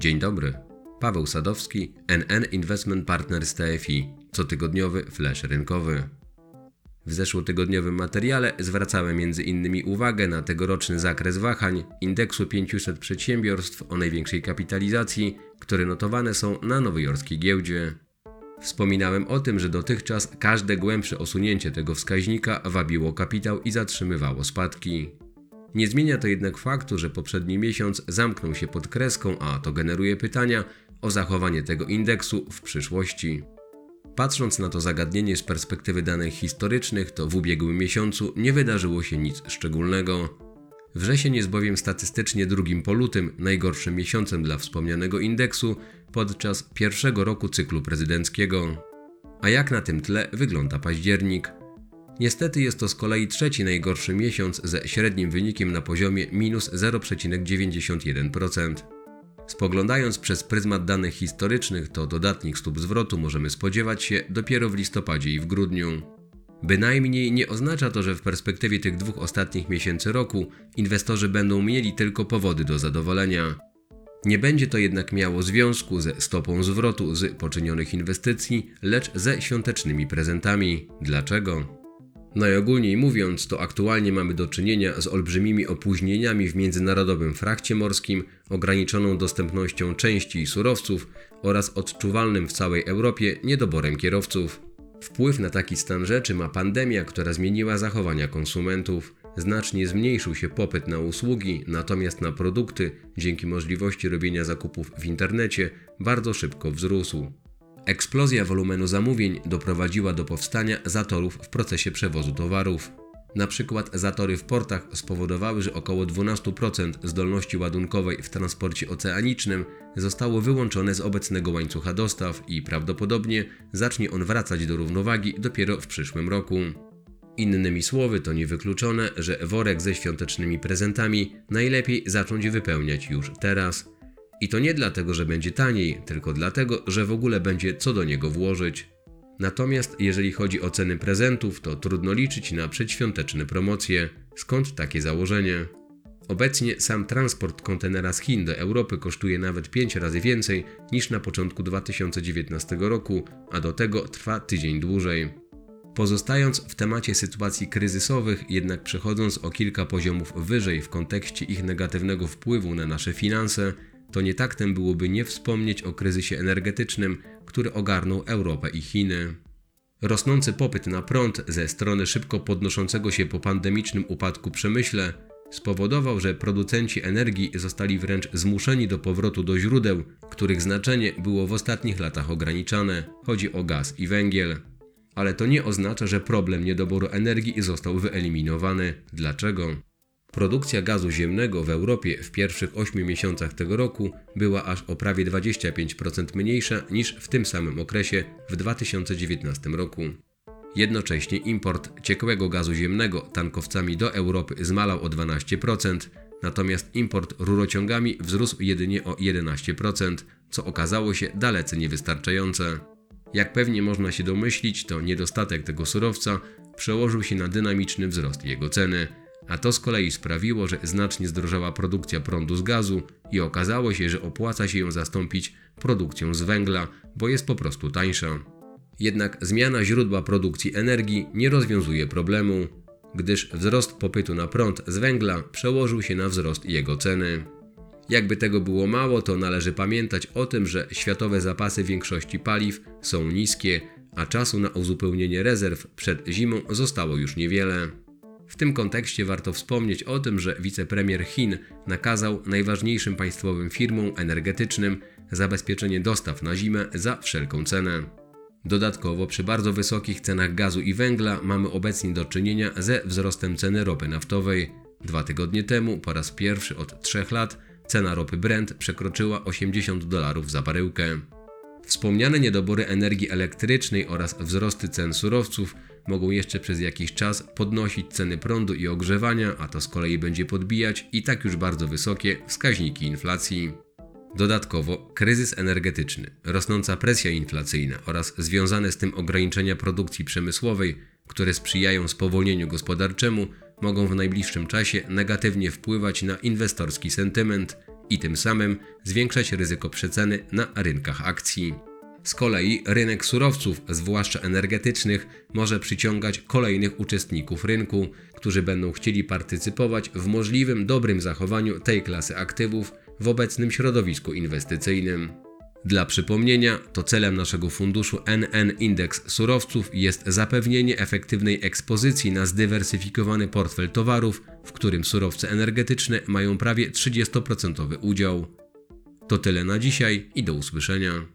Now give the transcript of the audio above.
Dzień dobry. Paweł Sadowski, NN Investment Partners TFI, cotygodniowy flash rynkowy. W zeszłotygodniowym materiale zwracałem m.in. uwagę na tegoroczny zakres wahań indeksu 500 przedsiębiorstw o największej kapitalizacji, które notowane są na nowojorskiej giełdzie. Wspominałem o tym, że dotychczas każde głębsze osunięcie tego wskaźnika wabiło kapitał i zatrzymywało spadki. Nie zmienia to jednak faktu, że poprzedni miesiąc zamknął się pod kreską, a to generuje pytania o zachowanie tego indeksu w przyszłości. Patrząc na to zagadnienie z perspektywy danych historycznych, to w ubiegłym miesiącu nie wydarzyło się nic szczególnego. Wrzesień jest bowiem statystycznie drugim po lutym najgorszym miesiącem dla wspomnianego indeksu podczas pierwszego roku cyklu prezydenckiego. A jak na tym tle wygląda październik? Niestety jest to z kolei trzeci najgorszy miesiąc ze średnim wynikiem na poziomie minus 0,91%. Spoglądając przez pryzmat danych historycznych, to dodatnich stóp zwrotu możemy spodziewać się dopiero w listopadzie i w grudniu. Bynajmniej nie oznacza to, że w perspektywie tych dwóch ostatnich miesięcy roku inwestorzy będą mieli tylko powody do zadowolenia. Nie będzie to jednak miało związku ze stopą zwrotu z poczynionych inwestycji, lecz ze świątecznymi prezentami. Dlaczego? Najogólniej mówiąc, to aktualnie mamy do czynienia z olbrzymimi opóźnieniami w międzynarodowym frakcie morskim, ograniczoną dostępnością części i surowców oraz odczuwalnym w całej Europie niedoborem kierowców. Wpływ na taki stan rzeczy ma pandemia, która zmieniła zachowania konsumentów. Znacznie zmniejszył się popyt na usługi, natomiast na produkty, dzięki możliwości robienia zakupów w internecie, bardzo szybko wzrósł. Eksplozja wolumenu zamówień doprowadziła do powstania zatorów w procesie przewozu towarów. Na przykład zatory w portach spowodowały, że około 12% zdolności ładunkowej w transporcie oceanicznym zostało wyłączone z obecnego łańcucha dostaw i prawdopodobnie zacznie on wracać do równowagi dopiero w przyszłym roku. Innymi słowy, to niewykluczone, że worek ze świątecznymi prezentami najlepiej zacząć wypełniać już teraz. I to nie dlatego, że będzie taniej, tylko dlatego, że w ogóle będzie co do niego włożyć. Natomiast jeżeli chodzi o ceny prezentów, to trudno liczyć na przedświąteczne promocje. Skąd takie założenie? Obecnie sam transport kontenera z Chin do Europy kosztuje nawet 5 razy więcej niż na początku 2019 roku, a do tego trwa tydzień dłużej. Pozostając w temacie sytuacji kryzysowych, jednak przechodząc o kilka poziomów wyżej w kontekście ich negatywnego wpływu na nasze finanse, to nie taktem byłoby nie wspomnieć o kryzysie energetycznym, który ogarnął Europę i Chiny. Rosnący popyt na prąd ze strony szybko podnoszącego się po pandemicznym upadku przemyśle spowodował, że producenci energii zostali wręcz zmuszeni do powrotu do źródeł, których znaczenie było w ostatnich latach ograniczane. Chodzi o gaz i węgiel. Ale to nie oznacza, że problem niedoboru energii został wyeliminowany. Dlaczego? Produkcja gazu ziemnego w Europie w pierwszych 8 miesiącach tego roku była aż o prawie 25% mniejsza niż w tym samym okresie w 2019 roku. Jednocześnie import ciekłego gazu ziemnego tankowcami do Europy zmalał o 12%, natomiast import rurociągami wzrósł jedynie o 11%, co okazało się dalece niewystarczające. Jak pewnie można się domyślić, to niedostatek tego surowca przełożył się na dynamiczny wzrost jego ceny a to z kolei sprawiło, że znacznie zdrożała produkcja prądu z gazu i okazało się, że opłaca się ją zastąpić produkcją z węgla, bo jest po prostu tańsza. Jednak zmiana źródła produkcji energii nie rozwiązuje problemu, gdyż wzrost popytu na prąd z węgla przełożył się na wzrost jego ceny. Jakby tego było mało, to należy pamiętać o tym, że światowe zapasy większości paliw są niskie, a czasu na uzupełnienie rezerw przed zimą zostało już niewiele. W tym kontekście warto wspomnieć o tym, że wicepremier Chin nakazał najważniejszym państwowym firmom energetycznym zabezpieczenie dostaw na zimę za wszelką cenę. Dodatkowo przy bardzo wysokich cenach gazu i węgla mamy obecnie do czynienia ze wzrostem ceny ropy naftowej. Dwa tygodnie temu, po raz pierwszy od trzech lat, cena ropy Brent przekroczyła 80 dolarów za baryłkę. Wspomniane niedobory energii elektrycznej oraz wzrosty cen surowców mogą jeszcze przez jakiś czas podnosić ceny prądu i ogrzewania, a to z kolei będzie podbijać i tak już bardzo wysokie wskaźniki inflacji. Dodatkowo kryzys energetyczny, rosnąca presja inflacyjna oraz związane z tym ograniczenia produkcji przemysłowej, które sprzyjają spowolnieniu gospodarczemu, mogą w najbliższym czasie negatywnie wpływać na inwestorski sentyment i tym samym zwiększać ryzyko przeceny na rynkach akcji. Z kolei rynek surowców, zwłaszcza energetycznych, może przyciągać kolejnych uczestników rynku, którzy będą chcieli partycypować w możliwym dobrym zachowaniu tej klasy aktywów w obecnym środowisku inwestycyjnym. Dla przypomnienia, to celem naszego funduszu NN Indeks Surowców jest zapewnienie efektywnej ekspozycji na zdywersyfikowany portfel towarów, w którym surowce energetyczne mają prawie 30% udział. To tyle na dzisiaj i do usłyszenia.